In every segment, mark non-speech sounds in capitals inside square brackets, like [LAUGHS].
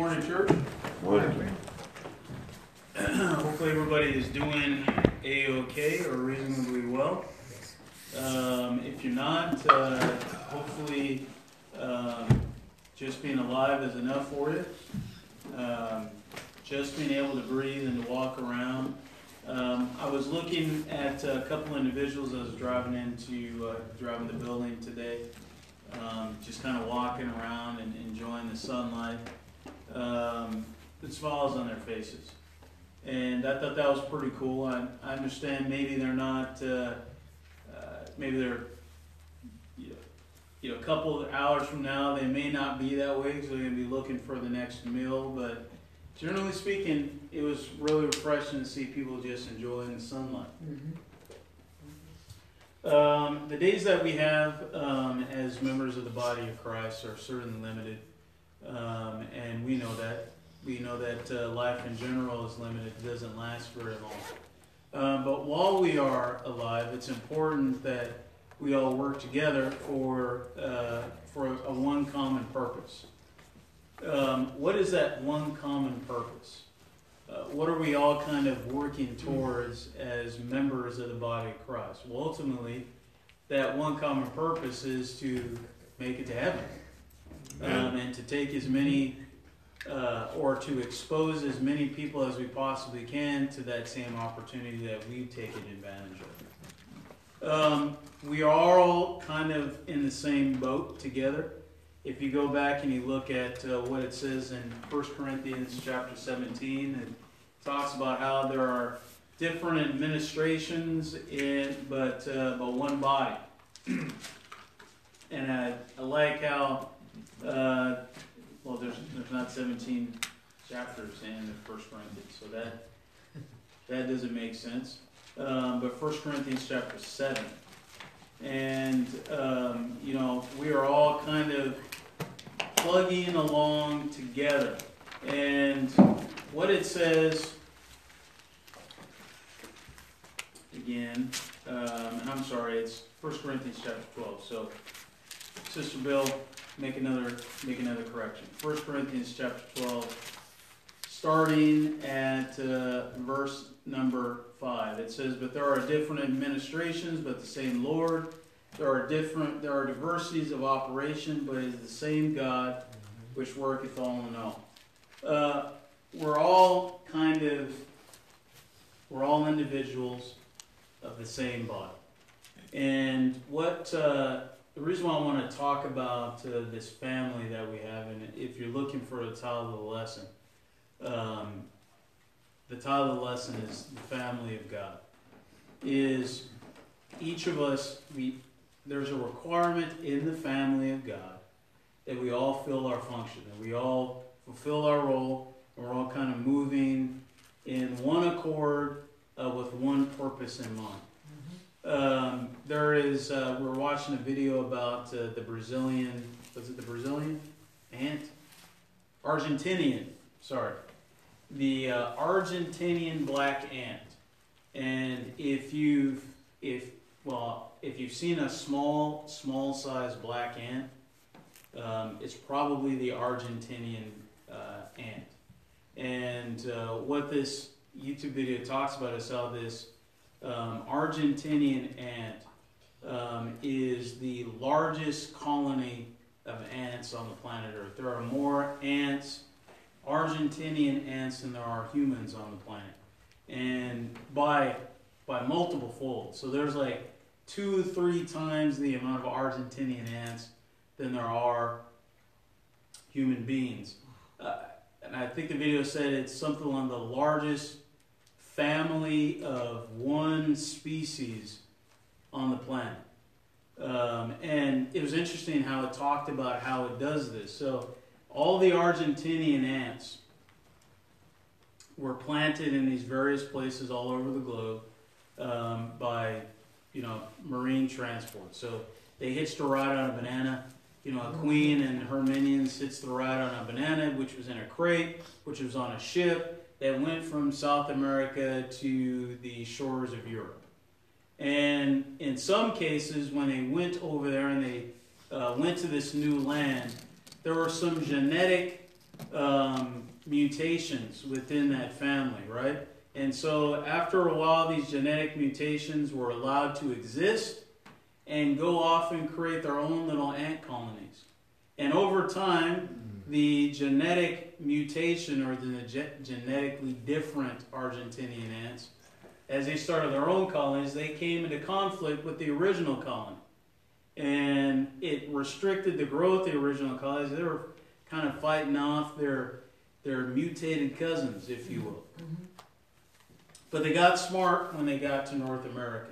Morning, church. Morning. Hopefully, everybody is doing a-okay or reasonably well. Um, if you're not, uh, hopefully, um, just being alive is enough for you. Um, just being able to breathe and to walk around. Um, I was looking at a couple individuals I was driving into, uh, driving the building today. Um, just kind of walking around and enjoying the sunlight. Um, the smiles on their faces. And I thought that was pretty cool. I, I understand maybe they're not, uh, uh, maybe they're, you know, you know, a couple of hours from now, they may not be that way because they're going to be looking for the next meal. But generally speaking, it was really refreshing to see people just enjoying the sunlight. Um, the days that we have um, as members of the body of Christ are certainly limited, um, and we know that. We know that uh, life in general is limited; it doesn't last very long. Um, but while we are alive, it's important that we all work together for uh, for a one common purpose. Um, what is that one common purpose? Uh, what are we all kind of working towards as members of the body of Christ? Well, ultimately, that one common purpose is to make it to heaven um, and to take as many uh, or to expose as many people as we possibly can to that same opportunity that we've taken advantage of. Um, we are all kind of in the same boat together. If you go back and you look at uh, what it says in 1 Corinthians chapter 17, it talks about how there are different administrations in but uh, but one body. [CLEARS THROAT] and I, I like how uh, well there's there's not 17 chapters in the First Corinthians, so that that doesn't make sense. Um, but First Corinthians chapter seven, and um, you know we are all kind of plugging along together, and what it says again, um, and I'm sorry, it's First Corinthians chapter 12. So, Sister Bill, make another make another correction. First Corinthians chapter 12, starting at uh, verse number five. It says, "But there are different administrations, but the same Lord. There are different there are diversities of operation, but it is the same God, which worketh all in all." Uh, we're all kind of we're all individuals of the same body. And what uh, the reason why I want to talk about uh, this family that we have, and if you're looking for the title of the lesson, um, the title of the lesson is the family of God. Is each of us we there's a requirement in the family of God that we all fill our function, that we all fulfill our role, and we're all kind of moving in one accord uh, with one purpose in mind. Um, there is, uh, we're watching a video about uh, the Brazilian, was it the Brazilian ant? Argentinian, sorry. The uh, Argentinian black ant. And if you've, if, well, if you've seen a small, small size black ant, um, it's probably the Argentinian uh, ant. And uh, what this YouTube video talks about is how this um, Argentinian ant um, is the largest colony of ants on the planet Earth. There are more ants, Argentinian ants, than there are humans on the planet, and by by multiple folds. So there's like two, three times the amount of Argentinian ants than there are human beings. Uh, and I think the video said it's something on the largest family of one species on the planet. Um, and it was interesting how it talked about how it does this. So, all the Argentinian ants were planted in these various places all over the globe um, by, you know, marine transport. So, they hitched a ride on a banana. You know, a queen and her minions hitched the ride on a banana, which was in a crate, which was on a ship that went from South America to the shores of Europe. And in some cases, when they went over there and they uh, went to this new land, there were some genetic um, mutations within that family, right? And so after a while, these genetic mutations were allowed to exist and go off and create their own little ant colonies. And over time, the genetic mutation or the ge- genetically different Argentinian ants, as they started their own colonies, they came into conflict with the original colony. And it restricted the growth of the original colonies. They were kind of fighting off their, their mutated cousins, if you will. But they got smart when they got to North America.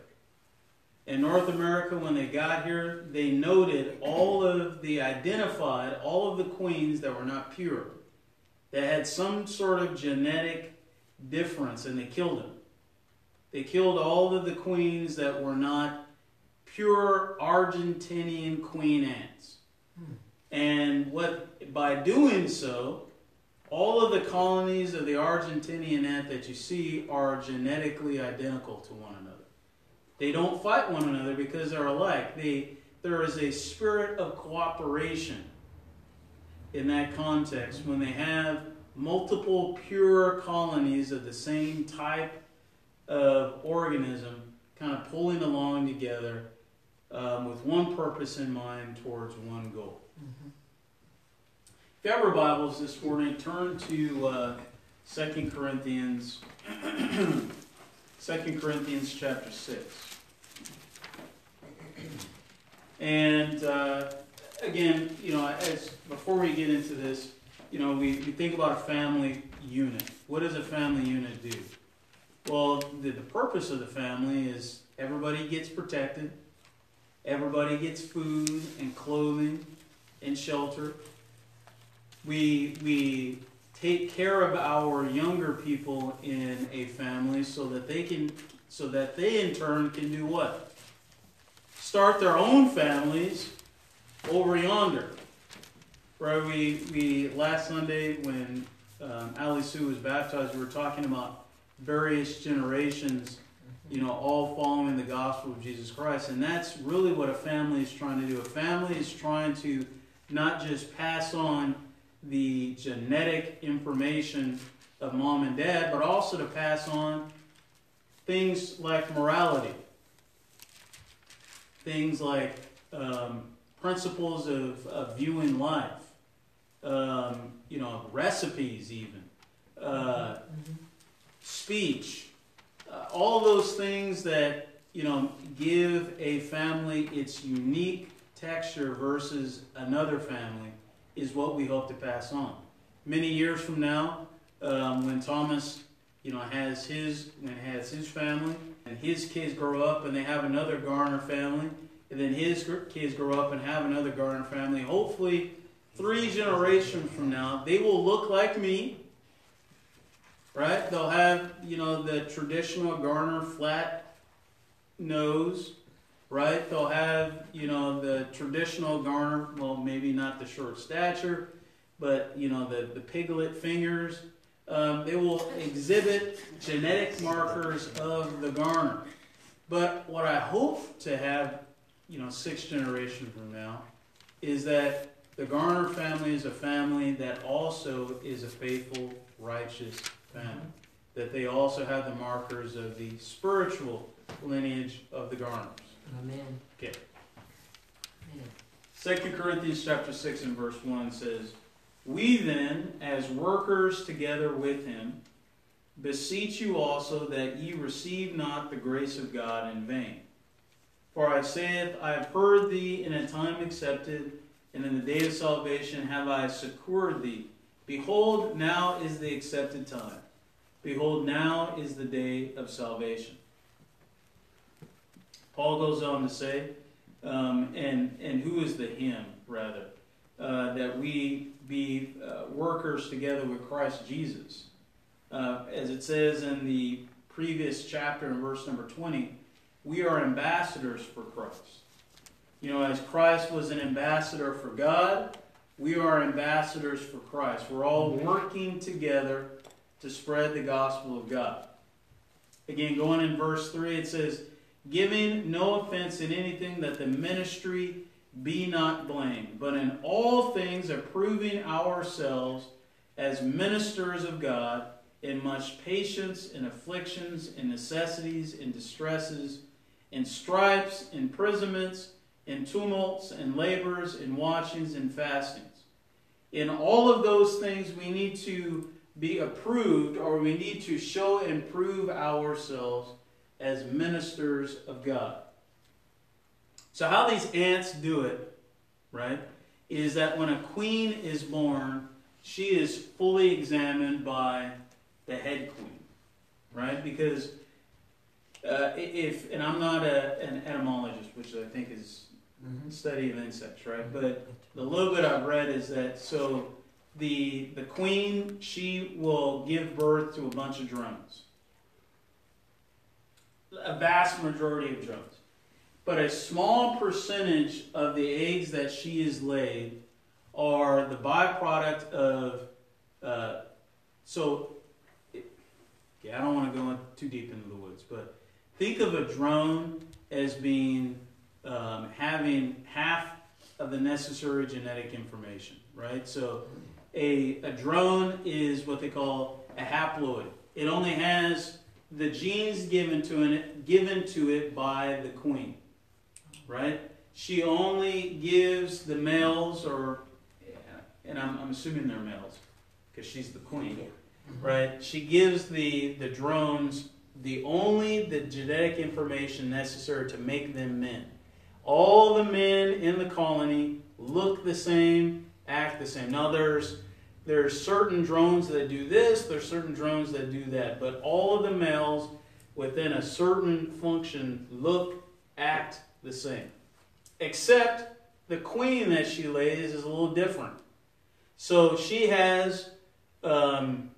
In North America, when they got here, they noted all of the identified all of the queens that were not pure, that had some sort of genetic difference, and they killed them. They killed all of the queens that were not pure Argentinian queen ants. And what by doing so, all of the colonies of the Argentinian ant that you see are genetically identical to one another. They don't fight one another because they're alike. They, there is a spirit of cooperation in that context when they have multiple pure colonies of the same type of organism kind of pulling along together um, with one purpose in mind towards one goal. If you have your Bibles this morning, turn to uh, 2 Corinthians, [CLEARS THROAT] 2 Corinthians chapter 6. And uh, again, you know, as before we get into this, you know, we, we think about a family unit. What does a family unit do? Well, the, the purpose of the family is everybody gets protected, everybody gets food and clothing and shelter. We, we take care of our younger people in a family so that they can, so that they in turn can do what? Start their own families over yonder. where We, we last Sunday when um, Ali Sue was baptized, we were talking about various generations, you know, all following the gospel of Jesus Christ, and that's really what a family is trying to do. A family is trying to not just pass on the genetic information of mom and dad, but also to pass on things like morality, things like um, principles of, of viewing life, um, you know, recipes, even, uh, speech, uh, all those things that, you know, give a family its unique texture versus another family is what we hope to pass on. Many years from now, um, when Thomas, you know, has his when has his family and his kids grow up and they have another Garner family, and then his kids grow up and have another Garner family. Hopefully, three generations from now, they will look like me. Right? They'll have you know the traditional Garner flat nose right? They'll have, you know, the traditional Garner, well, maybe not the short stature, but, you know, the, the piglet fingers. Um, they will exhibit genetic markers of the Garner. But what I hope to have, you know, six generations from now, is that the Garner family is a family that also is a faithful, righteous family. Mm-hmm. That they also have the markers of the spiritual lineage of the Garners. Amen. Okay. Amen. Corinthians chapter 6 and verse 1 says, We then, as workers together with him, beseech you also that ye receive not the grace of God in vain. For I saith, I have heard thee in a time accepted, and in the day of salvation have I succored thee. Behold, now is the accepted time. Behold, now is the day of salvation. Paul goes on to say, um, and, and who is the him, rather, uh, that we be uh, workers together with Christ Jesus. Uh, as it says in the previous chapter in verse number 20, we are ambassadors for Christ. You know, as Christ was an ambassador for God, we are ambassadors for Christ. We're all mm-hmm. working together to spread the gospel of God. Again, going in verse 3, it says, Giving no offense in anything that the ministry be not blamed, but in all things approving ourselves as ministers of God in much patience, in afflictions, in necessities, in distresses, in stripes, imprisonments, in tumults, in labors, in watchings, and fastings. In all of those things, we need to be approved or we need to show and prove ourselves as ministers of God. So, how these ants do it, right, is that when a queen is born, she is fully examined by the head queen, right? Because uh, if, and I'm not a, an etymologist, which I think is Mhm. study of insects, right? But the little bit I've read is that so the the queen she will give birth to a bunch of drones, a vast majority of drones, but a small percentage of the eggs that she is laid are the byproduct of. Uh, so, yeah, I don't want to go too deep into the woods, but think of a drone as being um, having half of the necessary genetic information, right? So a, a drone is what they call a haploid. It only has the genes given to it, given to it by the queen, right? She only gives the males, or and I'm, I'm assuming they're males because she's the queen, right? She gives the the drones the only the genetic information necessary to make them men. All the men in the colony look the same, act the same. Now there's there's certain drones that do this, there's certain drones that do that, but all of the males within a certain function look, act the same. Except the queen that she lays is a little different. So she has, um,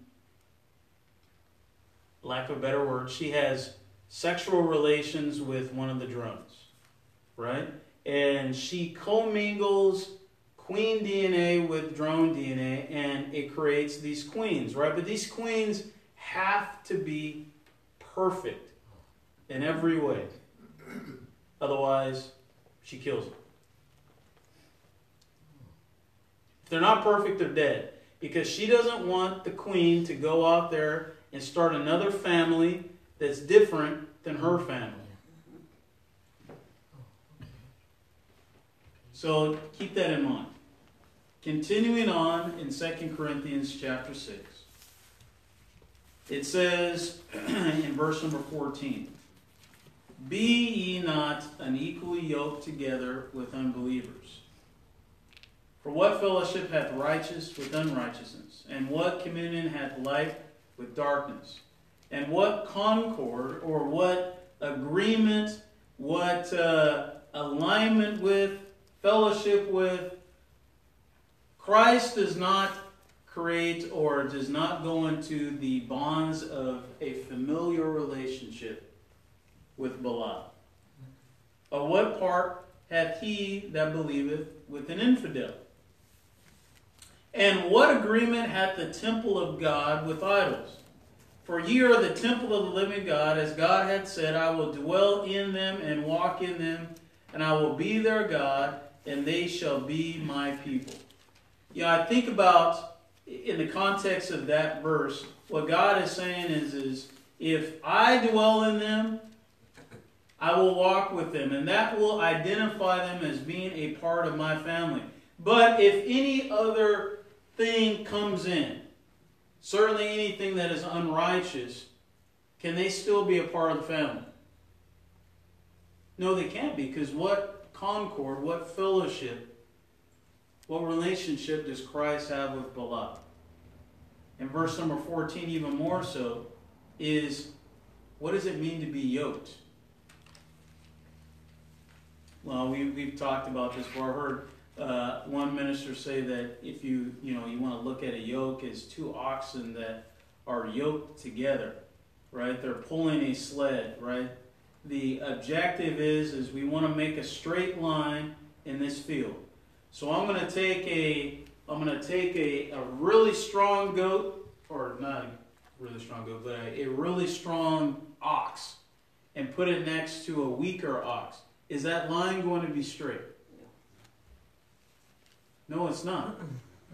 lack of a better word, she has sexual relations with one of the drones right? And she commingles queen DNA with drone DNA, and it creates these queens, right? But these queens have to be perfect in every way. Otherwise, she kills them. If they're not perfect, they're dead. Because she doesn't want the queen to go out there and start another family that's different than her family. So keep that in mind. Continuing on in 2 Corinthians chapter 6, it says [CLEARS THROAT] in verse number 14 Be ye not unequally yoked together with unbelievers. For what fellowship hath righteousness with unrighteousness? And what communion hath light with darkness? And what concord or what agreement, what uh, alignment with fellowship with. Christ does not create or does not go into the bonds of a familiar relationship with Belial. Of what part hath he that believeth with an infidel? And what agreement hath the temple of God with idols? For ye are the temple of the living God, as God hath said, I will dwell in them and walk in them, and I will be their God, and they shall be my people. Yeah, I think about in the context of that verse, what God is saying is, is if I dwell in them, I will walk with them, and that will identify them as being a part of my family. But if any other thing comes in, certainly anything that is unrighteous, can they still be a part of the family? No, they can't be, because what concord, what fellowship, what relationship does Christ have with Belial? In verse number 14, even more so, is what does it mean to be yoked? Well, we, we've talked about this before. I heard uh, one minister say that if you, you know, you want to look at a yoke as two oxen that are yoked together, right? They're pulling a sled, right? the objective is is we want to make a straight line in this field. So I'm going to take a I'm going to take a, a really strong goat or not a really strong goat, but a, a really strong ox and put it next to a weaker ox. Is that line going to be straight? No, it's not.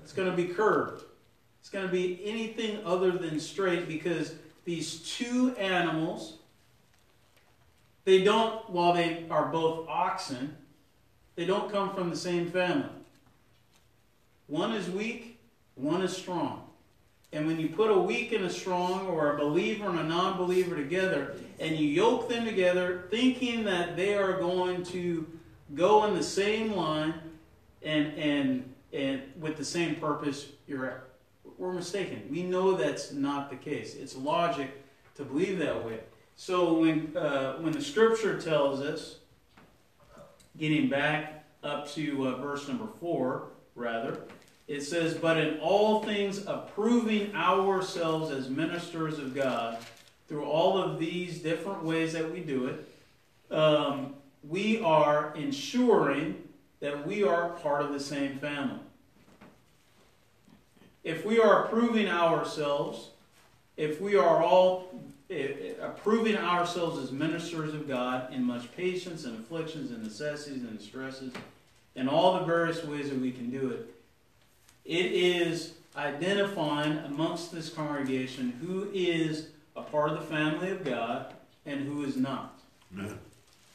It's going to be curved. it's going to be anything other than straight because these two animals, they don't, while they are both oxen, they don't come from the same family. One is weak, one is strong. And when you put a weak and a strong, or a believer and a non believer together, and you yoke them together, thinking that they are going to go in the same line and, and, and with the same purpose, you're, we're mistaken. We know that's not the case. It's logic to believe that way. So when, uh, when the scripture tells us, getting back up to uh, verse number four, rather, it says, But in all things approving ourselves as ministers of God, through all of these different ways that we do it, um, we are ensuring that we are part of the same family. If we are approving ourselves, if we are all eh, eh, approving ourselves as ministers of God in much patience and afflictions and necessities and stresses, and all the various ways that we can do it, it is identifying amongst this congregation who is a part of the family of God and who is not.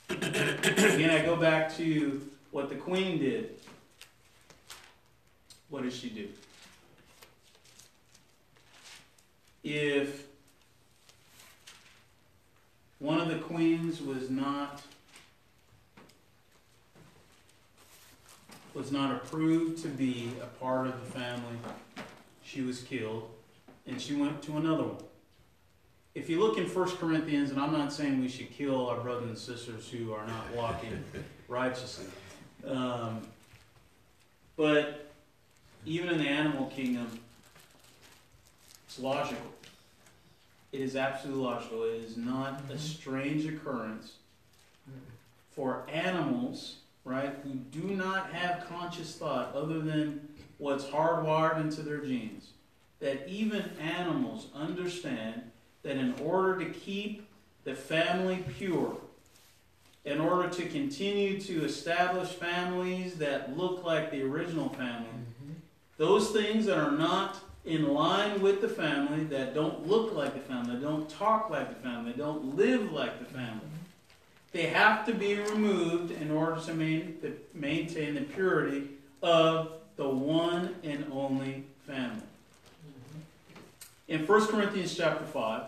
Again, I go back to what the queen did. What did she do? If one of the queens was not was not approved to be a part of the family, she was killed, and she went to another one. If you look in 1 Corinthians, and I'm not saying we should kill our brothers and sisters who are not walking [LAUGHS] righteously, um, but even in the animal kingdom, it's logical. It is absolutely logical. It is not a mm-hmm. strange occurrence for animals right, who do not have conscious thought other than what's hardwired into their genes, that even animals understand that in order to keep the family pure, in order to continue to establish families that look like the original family, mm-hmm. those things that are not in line with the family, that don't look like the family, that don't talk like the family, don't live like the family, they have to be removed in order to maintain the purity of the one and only family. In 1 Corinthians chapter 5,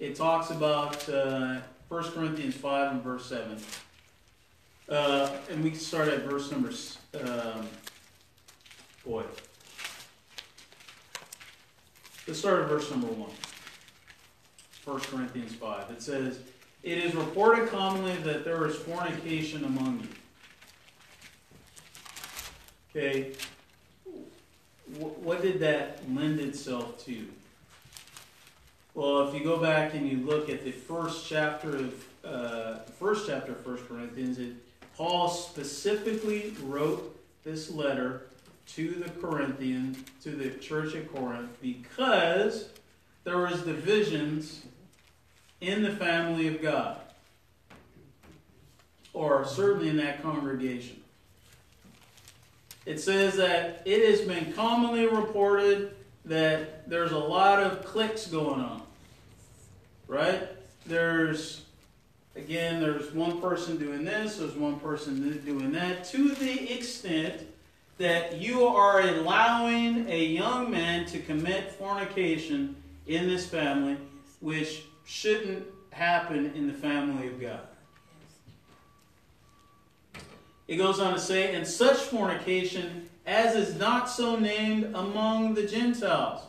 it talks about uh, 1 Corinthians 5 and verse 7. Uh, and we can start at verse number, um, boy. Let's start at verse number 1. 1 Corinthians 5. It says, it is reported commonly that there is fornication among you. Okay, what did that lend itself to? Well, if you go back and you look at the first chapter of uh, first chapter of First Corinthians, it, Paul specifically wrote this letter to the Corinthians, to the church at Corinth, because there was divisions in the family of God, or certainly in that congregation. It says that it has been commonly reported that there's a lot of cliques going on. Right? There's, again, there's one person doing this, there's one person doing that, to the extent that you are allowing a young man to commit fornication in this family, which shouldn't happen in the family of God. It goes on to say, and such fornication as is not so named among the Gentiles.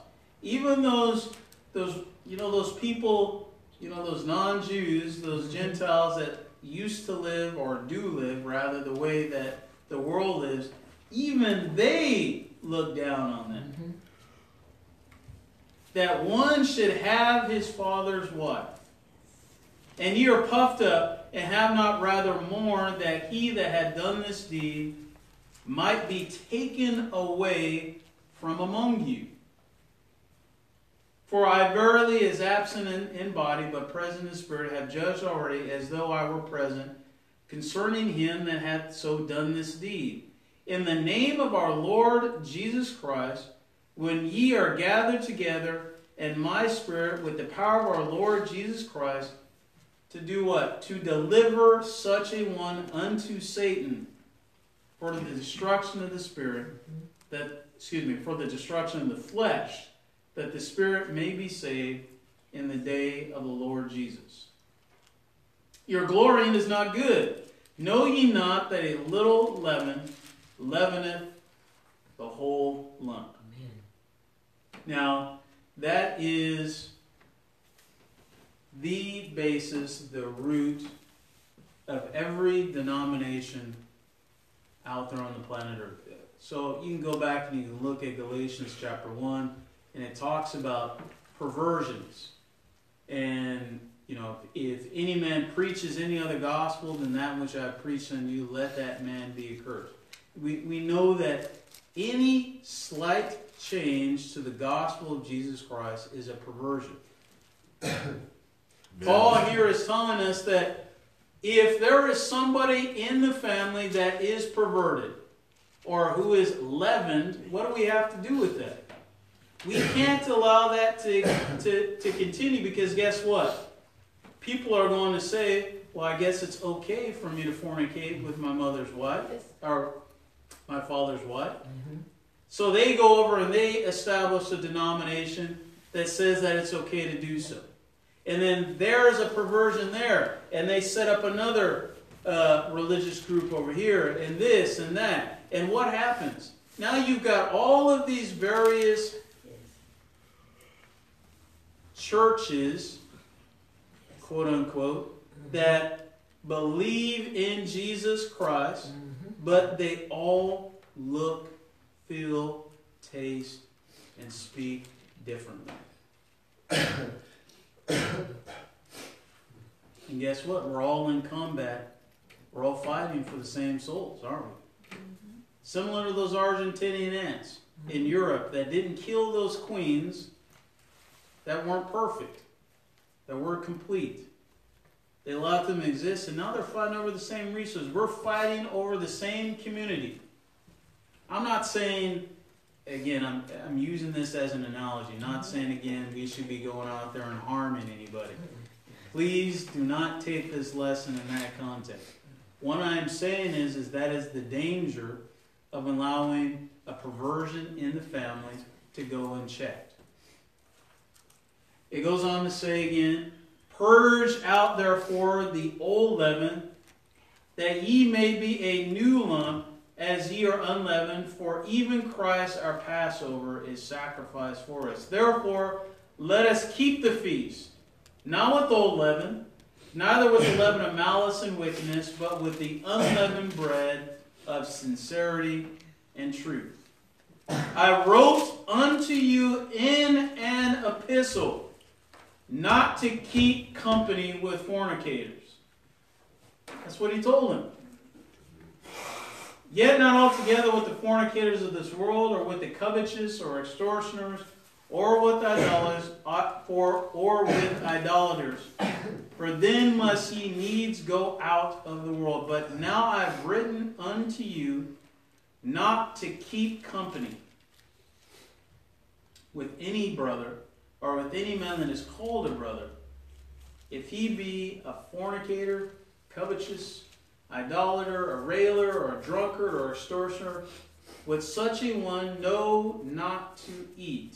Even those, those, you know, those people, you know, those non-Jews, those Gentiles that used to live or do live, rather, the way that the world lives, even they look down on them. Mm-hmm that one should have his father's wife. And ye are puffed up, and have not rather mourned that he that had done this deed might be taken away from among you. For I verily, as absent in, in body, but present in spirit, have judged already, as though I were present, concerning him that hath so done this deed. In the name of our Lord Jesus Christ, when ye are gathered together in my spirit with the power of our Lord Jesus Christ, to do what? To deliver such a one unto Satan for the destruction of the spirit, that excuse me, for the destruction of the flesh, that the spirit may be saved in the day of the Lord Jesus. Your glorying is not good. Know ye not that a little leaven leaveneth the whole lump? Amen. Now, that is the basis, the root of every denomination out there on the planet Earth. So you can go back and you can look at Galatians chapter 1, and it talks about perversions. And, you know, if, if any man preaches any other gospel than that which I have preached unto you, let that man be accursed. We, we know that any slight change to the gospel of Jesus Christ is a perversion. [COUGHS] Paul here is telling us that if there is somebody in the family that is perverted or who is leavened, what do we have to do with that? We can't allow that to, to, to continue because guess what? People are going to say, well, I guess it's okay for me to fornicate with my mother's wife or my father's wife. Mhm. So they go over and they establish a denomination that says that it's okay to do so. And then there is a perversion there, and they set up another uh, religious group over here, and this and that. And what happens? Now you've got all of these various Yes. Churches, quote unquote, that believe in Jesus Christ, Mhm. but they all look, feel, taste, and speak differently. and guess what? We're all in combat. We're all fighting for the same souls, aren't we? Similar to those Argentinian ants in Europe that didn't kill those queens that weren't perfect, that weren't complete. They let them exist, and now they're fighting over the same resources. We're fighting over the same community. I'm not saying, again, I'm, I'm using this as an analogy, not saying, again, we should be going out there and harming anybody. Please do not take this lesson in that context. What I'm saying is, is that is the danger of allowing a perversion in the family to go unchecked. It goes on to say again, Purge out therefore the old leaven, that ye may be a new lump, as ye are unleavened, for even Christ our Passover is sacrificed for us. Therefore, let us keep the feast, not with old leaven, neither with the leaven of malice and wickedness, but with the unleavened bread of sincerity and truth. I wrote unto you in an epistle not to keep company with fornicators. That's what he told them. Yet not altogether with the fornicators of this world, or with the covetous, or extortioners, or with idolaters, or, with idolaters. For then must ye needs go out of the world. But now I have written unto you not to keep company with any brother or with any man that is called a brother, if he be a fornicator, covetous, idolater, a railer, or a drunkard, or a extortioner, with such a one know not to eat.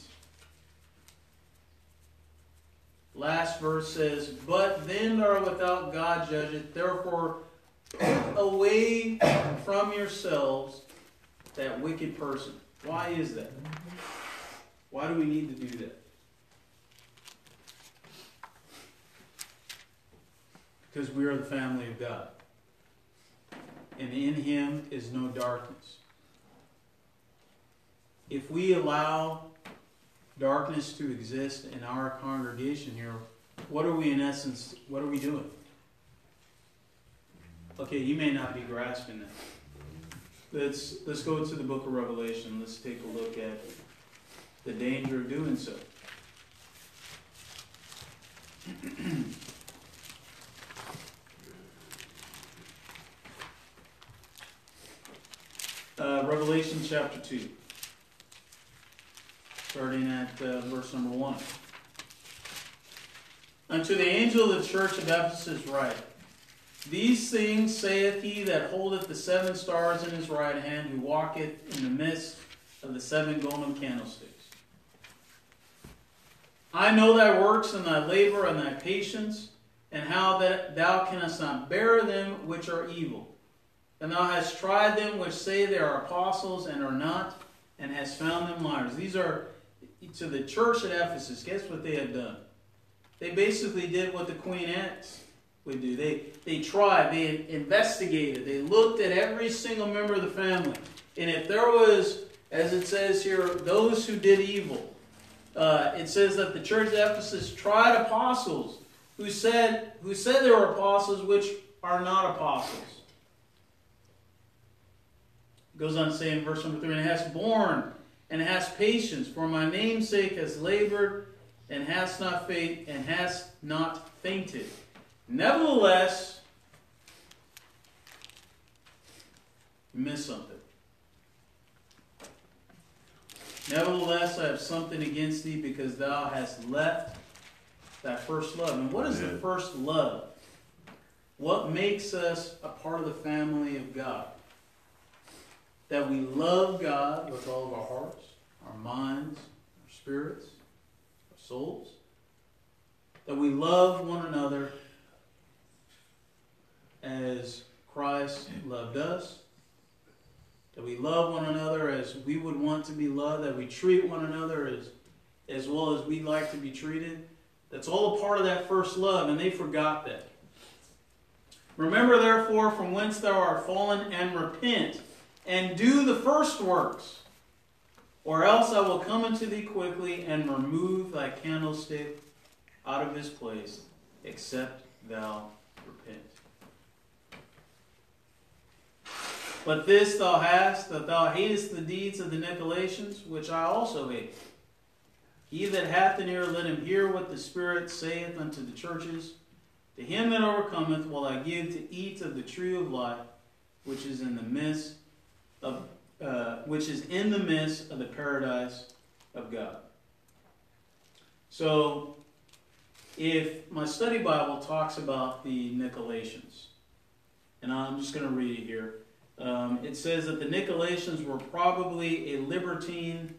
Last verse says, But then are without God judgeth, therefore put away from yourselves that wicked person. Why is that? Why do we need to do that? Because we are the family of God. And in Him is no darkness. If we allow darkness to exist in our congregation here, what are we in essence, what are we doing? Okay, you may not be grasping that. Let's, let's go to the book of Revelation. Let's take a look at the danger of doing so. [CLEARS THROAT] Uh, Revelation chapter 2. starting at uh, verse number 1. Unto the angel of the church of Ephesus write, These things saith he that holdeth the seven stars in his right hand, who walketh in the midst of the seven golden candlesticks. I know thy works and thy labor and thy patience, and how that thou canst not bear them which are evil. And thou hast tried them which say they are apostles and are not, and hast found them liars. These are to the church at Ephesus. Guess what they had done? They basically did what the Queen Anne's would do. They they tried, they investigated, they looked at every single member of the family. And if there was, as it says here, those who did evil, uh, it says that the church at Ephesus tried apostles who said who said they were apostles, which are not apostles. It goes on to say in verse number three, and has borne and has patience, for my name's sake has labored and has not faint and has not fainted. Nevertheless, you missed something. Nevertheless, I have something against thee because thou hast left that first love. And what is the first love? What makes us a part of the family of God? That we love God with all of our hearts, our minds, our spirits, our souls. That we love one another as Christ loved us. That we love one another as we would want to be loved. That we treat one another as, as well as we'd like to be treated. That's all a part of that first love, and they forgot that. Remember, therefore, from whence thou art fallen, and repent, and do the first works, or else I will come unto thee quickly and remove thy candlestick out of his place, except thou repent. But this thou hast, that thou hatest the deeds of the Nicolaitans, which I also hate. He that hath an ear, let him hear what the Spirit saith unto the churches. To him that overcometh will I give to eat of the tree of life, which is in the midst of, uh, which is in the midst of the paradise of God. So, if my study Bible talks about the Nicolaitans, and I'm just going to read it here. Um, it says that the Nicolaitans were probably a libertine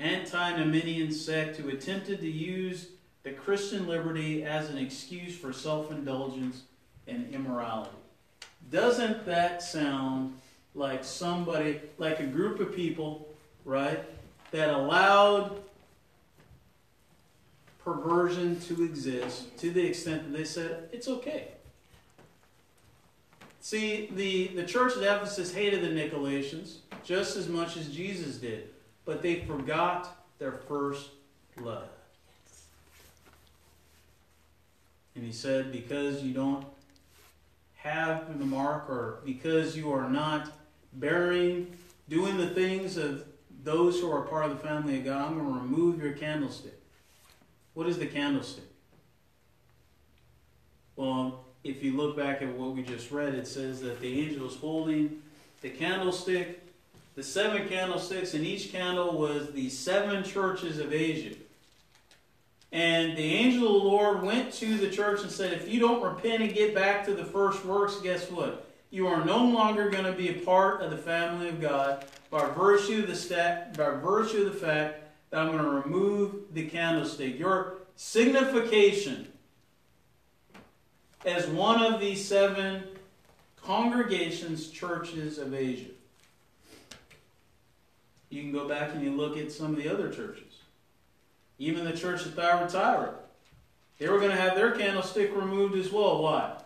antinomian sect who attempted to use the Christian liberty as an excuse for self indulgence and immorality. Doesn't that sound like somebody, like a group of people, right, that allowed perversion to exist to the extent that they said it's okay? See, the, the church at Ephesus hated the Nicolaitans just as much as Jesus did but they forgot their first love. And he said, Because you don't have the mark, or because you are not bearing, doing the things of those who are part of the family of God, I'm going to remove your candlestick. What is the candlestick? Well, if you look back at what we just read, it says that the angel is holding the candlestick the seven candlesticks, and each candle was the seven churches of Asia. And the angel of the Lord went to the church and said, If you don't repent and get back to the first works, guess what? You are no longer going to be a part of the family of God by virtue of the stat, by virtue of the fact that I'm going to remove the candlestick. Your signification as one of the seven congregations, churches of Asia. You can go back and you look at some of the other churches. Even the church of Thyatira. They were going to have their candlestick removed as well. Why?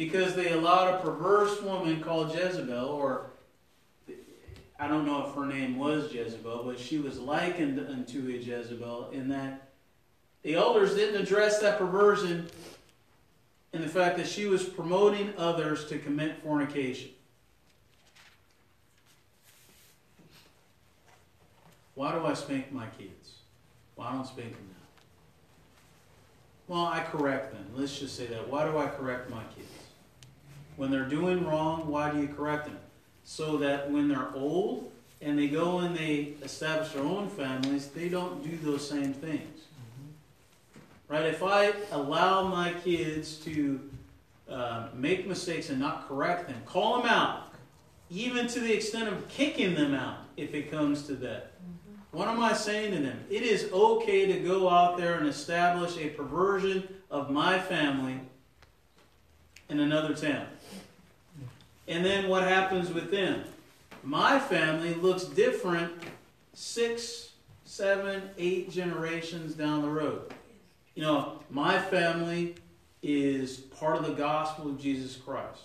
Because they allowed a perverse woman called Jezebel, or I don't know if her name was Jezebel, but she was likened unto a Jezebel in that the elders didn't address that perversion in the fact that she was promoting others to commit fornication. Why do I spank my kids? Why well, don't spank them now? Well, I correct them. Let's just say that. Why do I correct my kids? When they're doing wrong, why do you correct them? So that when they're old and they go and they establish their own families, they don't do those same things. Right? If I allow my kids to uh, make mistakes and not correct them, call them out, even to the extent of kicking them out if it comes to that. What am I saying to them? It is okay to go out there and establish a perversion of my family in another town. And then what happens with them? My family looks different six, seven, eight generations down the road. You know, my family is part of the gospel of Jesus Christ,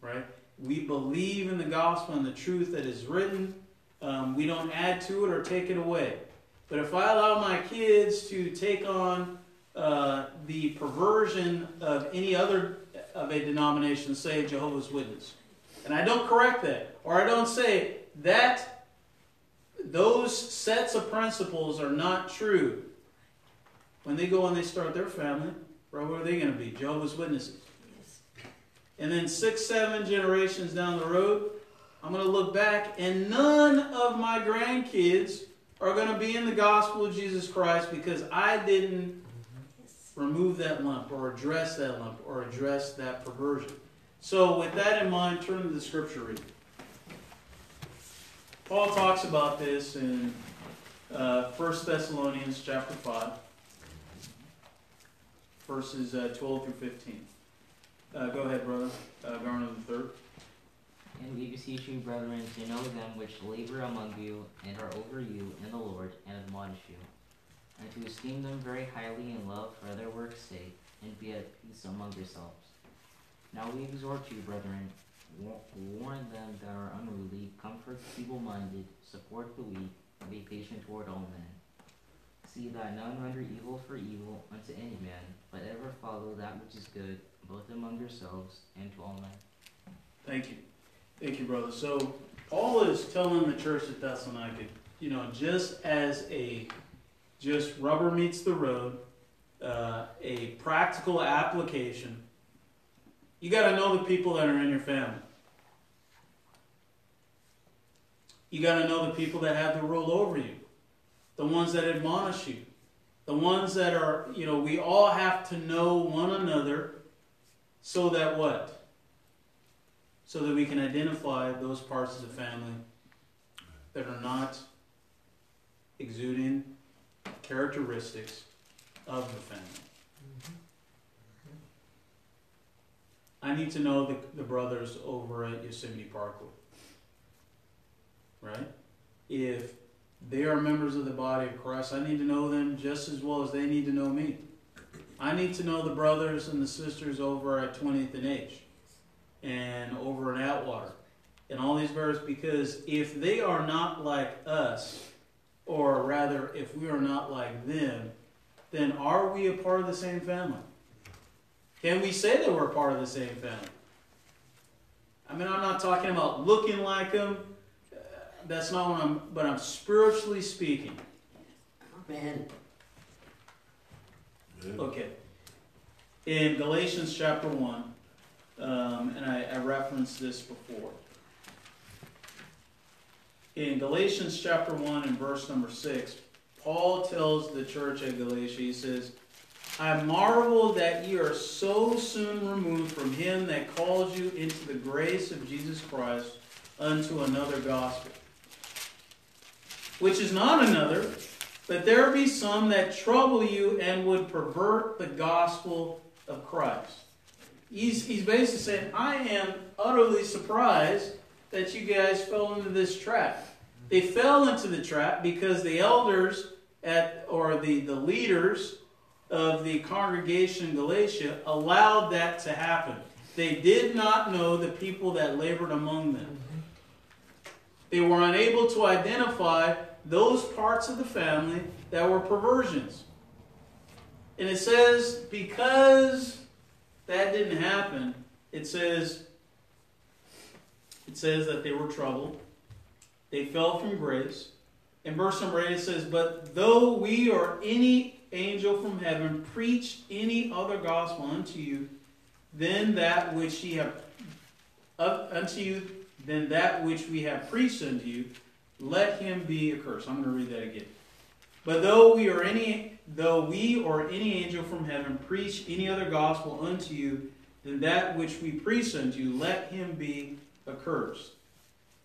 right? We believe in the gospel and the truth that is written. Um, we don't add to it or take it away. But if I allow my kids to take on uh, the perversion of any other of a denomination, say Jehovah's Witness, and I don't correct that, or I don't say that those sets of principles are not true, when they go and they start their family, right, what are they going to be? Jehovah's Witnesses. And then six, seven generations down the road, I'm going to look back, and none of my grandkids are going to be in the gospel of Jesus Christ because I didn't remove that lump or address that lump or address that perversion. So, with that in mind, turn to the scripture reading. Paul talks about this in uh, 1 Thessalonians chapter 5, verses uh, 12 through 15. Uh, go ahead, brother. Uh, Garner the third. And we beseech you, brethren, to know them which labor among you, and are over you in the Lord, and admonish you, and to esteem them very highly in love for their work's sake, and be at peace among yourselves. Now we exhort you, brethren, warn them that are unruly, comfort the feeble-minded, support the weak, and be patient toward all men. See that none render evil for evil unto any man, but ever follow that which is good, both among yourselves and to all men. Thank you. Thank you, brother. So Paul is telling the church at Thessalonica, you know, just as a just rubber meets the road, uh, a practical application. You got to know the people that are in your family. You got to know the people that have the rule over you, the ones that admonish you, the ones that are, you know, we all have to know one another so that what? so that we can identify those parts of the family that are not exuding characteristics of the family. I need to know the, the brothers over at Yosemite Parkwood. Right? If they are members of the body of Christ, I need to know them just as well as they need to know me. I need to know the brothers and the sisters over at 20th and H and over in Atwater and all these birds because if they are not like us, or rather, if we are not like them, then are we a part of the same family? Can we say that we're part of the same family? I mean, I'm not talking about looking like them. That's not what I'm, but I'm spiritually speaking. Amen. Okay. In Galatians chapter 1, um, and I, I referenced this before. In Galatians chapter 1 and verse number 6, Paul tells the church at Galatia, he says, I marvel that ye are so soon removed from him that called you into the grace of Jesus Christ unto another gospel, which is not another, but there be some that trouble you and would pervert the gospel of Christ. He's, he's basically saying, I am utterly surprised that you guys fell into this trap. They fell into the trap because the elders at or the, the leaders of the congregation in Galatia allowed that to happen. They did not know the people that labored among them. They were unable to identify those parts of the family that were perversions. And it says, because that didn't happen, it says it says that they were troubled. They fell from grace. In verse number 8 it says, But though we or any angel from heaven preach any other gospel unto you than that which ye have uh, unto you than that which we have preached unto you, let him be accursed. I'm going to read that again. But though we or any though we or any angel from heaven preach any other gospel unto you than that which we preach unto you, let him be accursed.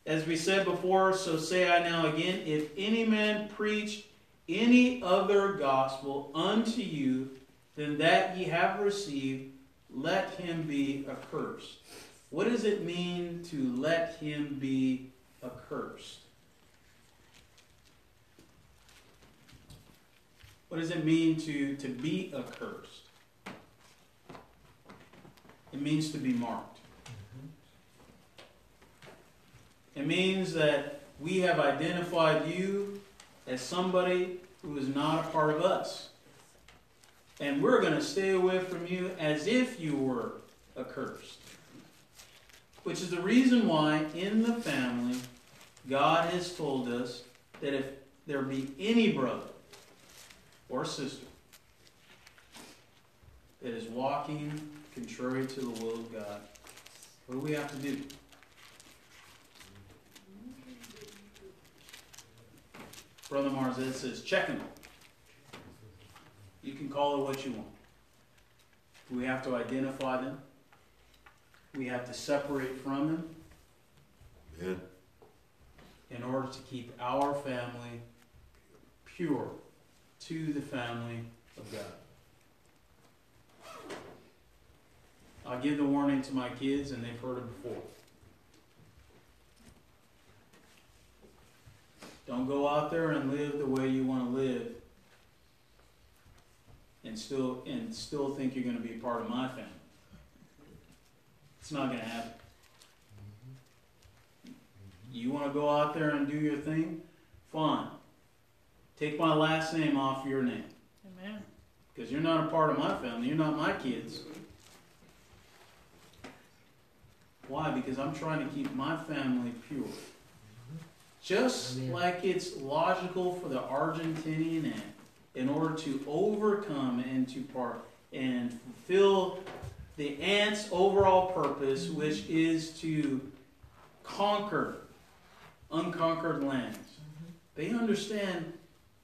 As we said before, so say I now again, if any man preach any other gospel unto you than that ye have received, let him be accursed. What does it mean to let him be accursed? What does it mean to, to be accursed? It means to be marked. It means that we have identified you as somebody who is not a part of us. And we're going to stay away from you as if you were accursed. Which is the reason why in the family, God has told us that if there be any brother or sister that is walking contrary to the will of God, what do we have to do? Brother Marzette says, check him. You can call it what you want. We have to identify them. We have to separate from them Amen. in order to keep our family pure to the family of God. I'll give the warning to my kids, and they've heard it before. Don't go out there and live the way you want to live and still and still think you're going to be part of my family. It's not going to happen. You want to go out there and do your thing? Fine. Take my last name off your name. Amen. Because you're not a part of my family. You're not my kids. Why? Because I'm trying to keep my family pure. Just Amen. like it's logical for the Argentinian ant, in order to overcome and to part and fulfill the ant's overall purpose, mm-hmm. which is to conquer unconquered lands. Mm-hmm. They understand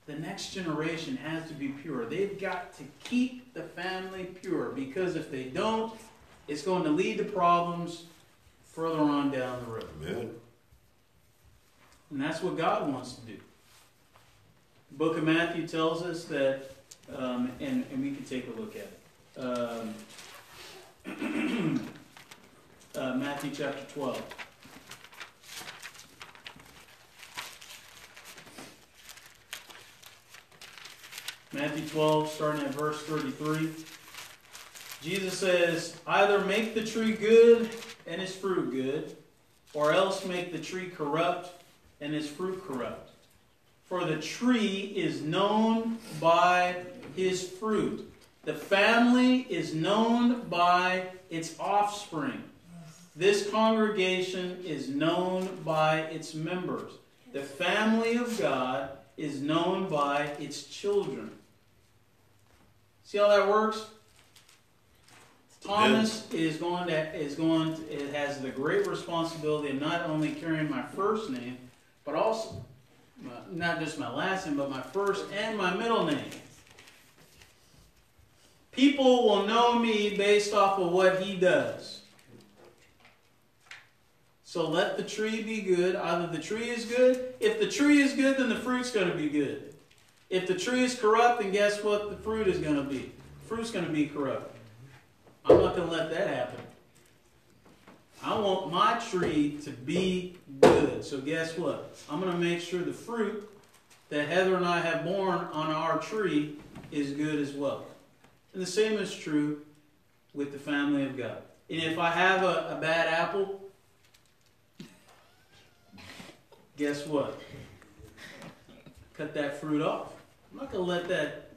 the next generation has to be pure. They've got to keep the family pure because if they don't, it's going to lead to problems further on down the road. Amen. And that's what God wants to do. The book of Matthew tells us that, um, and, and we can take a look at it. Um, [CLEARS THROAT] uh, Matthew chapter 12. Matthew 12, starting at verse 33. Jesus says, Either make the tree good and its fruit good, or else make the tree corrupt and its fruit corrupt. For the tree is known by his fruit. The family is known by its offspring. This congregation is known by its members. The family of God is known by its children. See how that works? Thomas is going to is going to, it has the great responsibility of not only carrying my first name, but also not just my last name, but my first and my middle name. People will know me based off of what he does. So let the tree be good. Either the tree is good. If the tree is good, then the fruit's going to be good. If the tree is corrupt, then guess what the fruit is going to be? fruit's going to be corrupt. I'm not going to let that happen. I want my tree to be good. So guess what? I'm going to make sure the fruit that Heather and I have borne on our tree is good as well. And the same is true with the family of God. And if I have a, a bad apple, guess what? Cut that fruit off. I'm not going to let that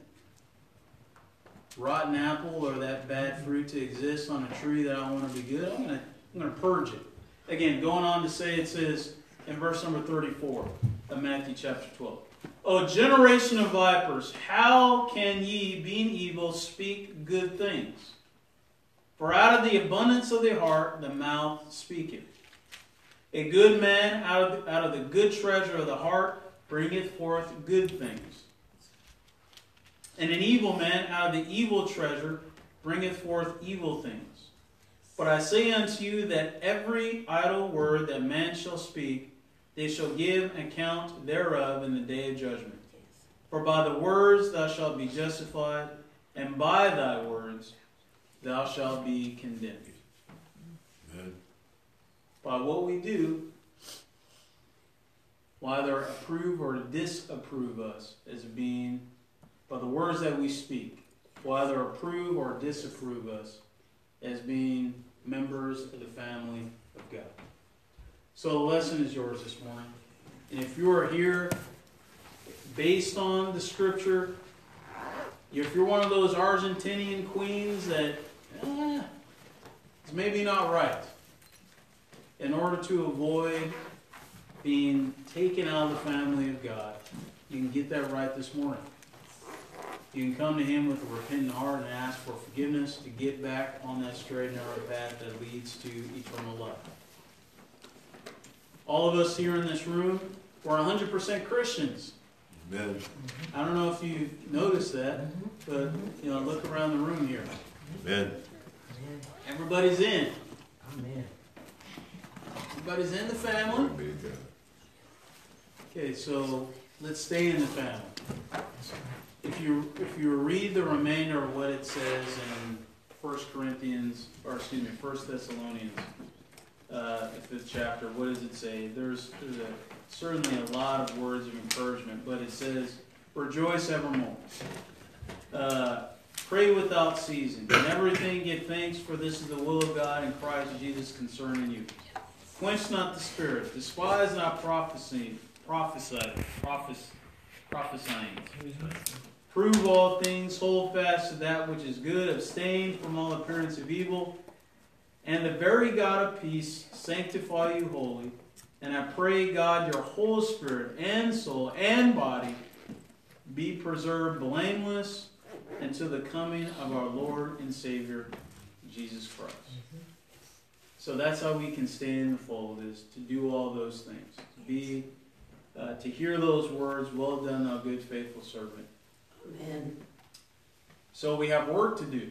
rotten apple or that bad fruit to exist on a tree that I want to be good. I'm going to I'm going to purge it. Again, going on to say it says in verse number 34 of Matthew chapter 12. O generation of vipers, how can ye, being evil, speak good things? For out of the abundance of the heart the mouth speaketh. A good man out of, out of the good treasure of the heart bringeth forth good things. And an evil man out of the evil treasure bringeth forth evil things. But I say unto you that every idle word that man shall speak, they shall give account thereof in the day of judgment. For by the words thou shalt be justified, and by thy words thou shalt be condemned. Amen. By what we do, whether approve or disapprove us as being, by the words that we speak, whether approve or disapprove us as being members of the family of God. So the lesson is yours this morning. And if you are here based on the scripture, if you're one of those Argentinian queens that eh, it's maybe not right, in order to avoid being taken out of the family of God, you can get that right this morning. You can come to Him with a repentant heart and ask for forgiveness to get back on that straight and narrow path that leads to eternal life. All of us here in this room, we're 100% Christians. Amen. I don't know if you noticed that, but you know, look around the room here. Amen. Everybody's in. Amen. Everybody's in the family. Be to Okay, so let's stay in the family. If you if you read the remainder of what it says in First Corinthians, or excuse me, First Thessalonians, uh, the fifth chapter, what does it say? There's there's a, certainly a lot of words of encouragement, but it says, "Rejoice evermore." Uh, pray without ceasing. In everything give thanks, for this is the will of God in Christ Jesus concerning you. Quench not the spirit, despise not prophecy, prophesy, prophes, prophesying. Prove all things, hold fast to that which is good, abstain from all appearance of evil, and the very God of peace sanctify you wholly. And I pray, God, your whole spirit and soul and body be preserved blameless until the coming of our Lord and Savior, Jesus Christ. So that's how we can stay in the fold, is to do all those things. To be, uh, to hear those words, well done, thou good, faithful servant. Amen. So we have work to do.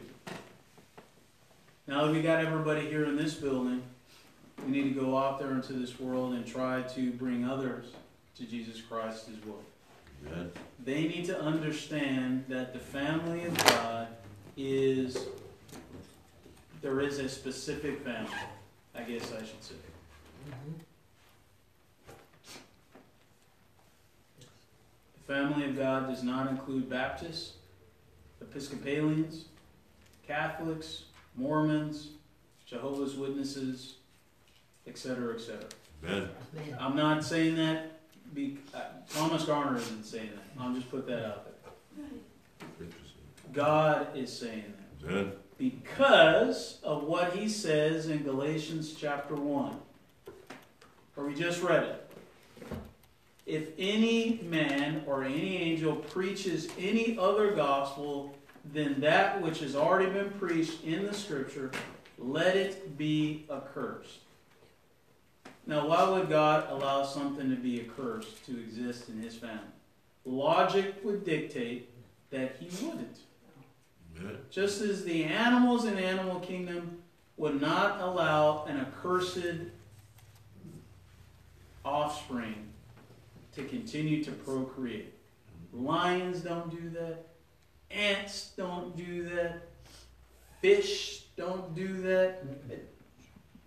Now that we got everybody here in this building, we need to go out there into this world and try to bring others to Jesus Christ as well. Amen. They need to understand that the family of God is, there is a specific family, I guess I should say. The family of God does not include Baptists, Episcopalians, Catholics, Mormons, Jehovah's Witnesses, etc., etc. Amen. Amen. I'm not saying that, be, uh, Thomas Garner isn't saying that. I'll just put that out there. God is saying that. Amen. Because of what he says in Galatians chapter 1, where we just read it. If any man or any angel preaches any other gospel than that which has already been preached in the scripture, let it be accursed. Now, why would God allow something to be accursed to exist in his family? Logic would dictate that he wouldn't. Just as the animals in the animal kingdom would not allow an accursed offspring to continue to procreate. Lions don't do that. Ants don't do that. Fish don't do that.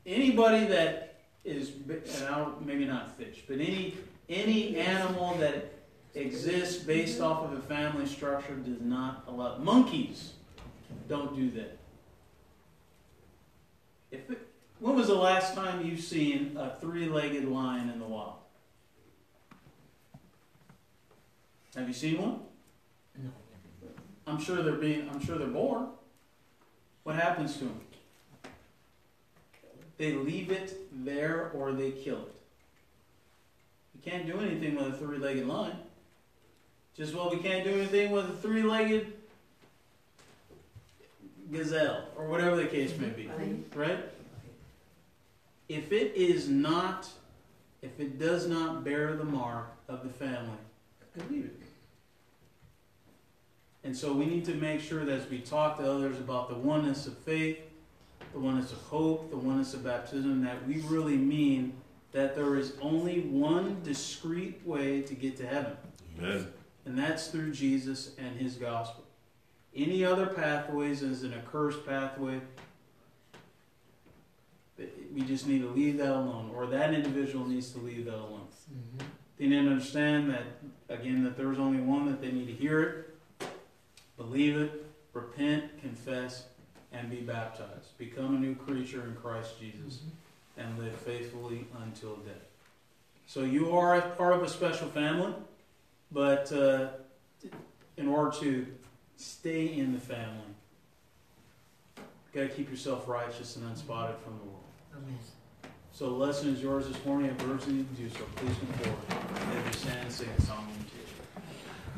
Anybody that is, maybe not fish, but any any animal that exists based off of a family structure does not allow. Monkeys don't do that. If it, when was the last time you've seen a three-legged lion in the wild? Have you seen one? No. I'm sure they're being. I'm sure they're born. What happens to them? They leave it there or they kill it. You can't do anything with a three-legged lion. Just well, we can't do anything with a three-legged gazelle or whatever the case may be. Right. If it is not if it does not bear the mark of the family, leave it. And so we need to make sure that as we talk to others about the oneness of faith, the oneness of hope, the oneness of baptism, that we really mean that there is only one discrete way to get to heaven, Amen. and that's through Jesus and his gospel. Any other pathways is an accursed pathway. We just need to leave that alone, or that individual needs to leave that alone. Mhm. They need to understand that, again, that there's only one, that they need to hear it, believe it, repent, confess, and be baptized. Become a new creature in Christ Jesus and live faithfully until death. So you are a part of a special family, but uh, in order to stay in the family, you got to keep yourself righteous and unspotted from the world. Amen. So the lesson is yours this morning. If there's any to do so, please come forward. If you stand and sing a song.